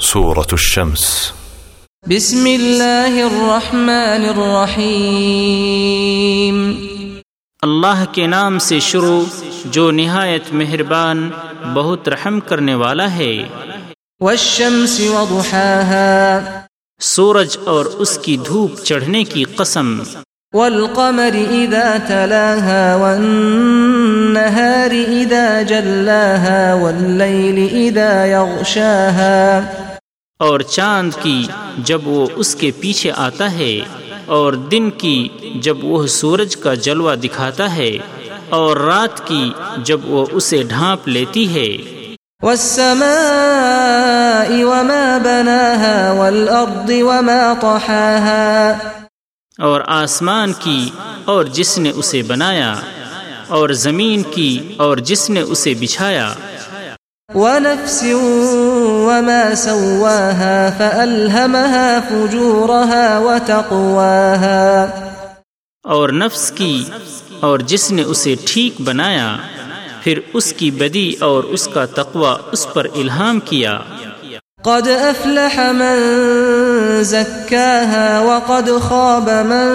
سورة الشمس. بسم الله الرحمن الرحيم اللہ کے نام سے شروع جو نہایت مہربان، بہت رحم کرنے والا ہے۔ والشمس وضحاها، سورج اور اس کی دھوپ چڑھنے کی قسم۔ والقمر إذا تلاها والنهار إذا جلاها والليل إذا يغشاها. اور چاند کی جب وہ اس کے پیچھے آتا ہے اور دن کی جب وہ سورج کا جلوہ دکھاتا ہے اور رات کی جب وہ اسے ڈھانپ لیتی ہے۔ والسماء وما بناها والأرض وما طحاها۔ اور آسمان کی اور جس نے اسے بنایا اور زمین کی اور جس نے اسے بچھایا۔ ونفس وما سواها فألهمها فجورها وتقواها۔ اور نفس کی اور جس نے اسے ٹھیک بنایا پھر اس کی بدی اور اس کا تقوی اس پر الہام کیا۔ قد أفلح من زكاها وقد خاب من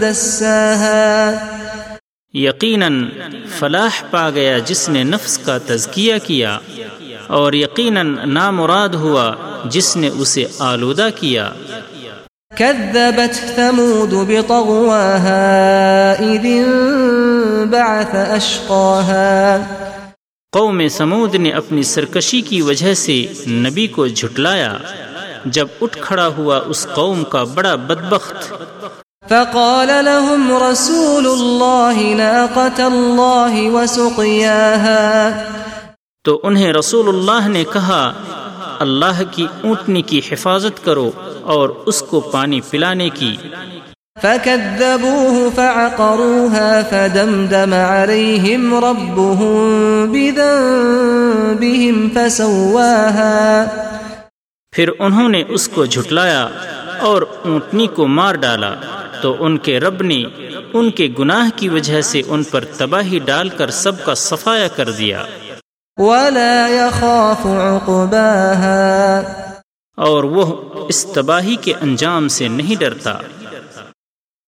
دساها۔ یقیناً فلاح پا گیا جس نے نفس کا تزکیہ کیا اور یقیناً نامراد ہوا جس نے اسے آلودہ کیا۔ كذبت ثمود بطغواها إذ انبعث أشقاها۔ قوم سمود نے اپنی سرکشی کی وجہ سے نبی کو جھٹلایا۔ جب اٹھ کھڑا ہوا اس قوم کا بڑا بدبخت فقال لهم رسول الله ناقة الله وسقياها. تو انہیں رسول اللہ نے کہا اللہ کی اونٹنی کی حفاظت کرو اور اس کو پانی پلانے کی۔ فكذبوه فعقروها فدمدم عليهم ربهم بذنبهم فسواها۔ پھر انہوں نے اس کو جھٹلایا اور اونٹنی کو مار ڈالا۔ تو ان کے رب نے ان کے گناہ کی وجہ سے ان پر تباہی ڈال کر سب کا صفایا کر دیا۔ ولا يخاف عقباها۔ اور وہ اس تباہی کے انجام سے نہیں ڈرتا۔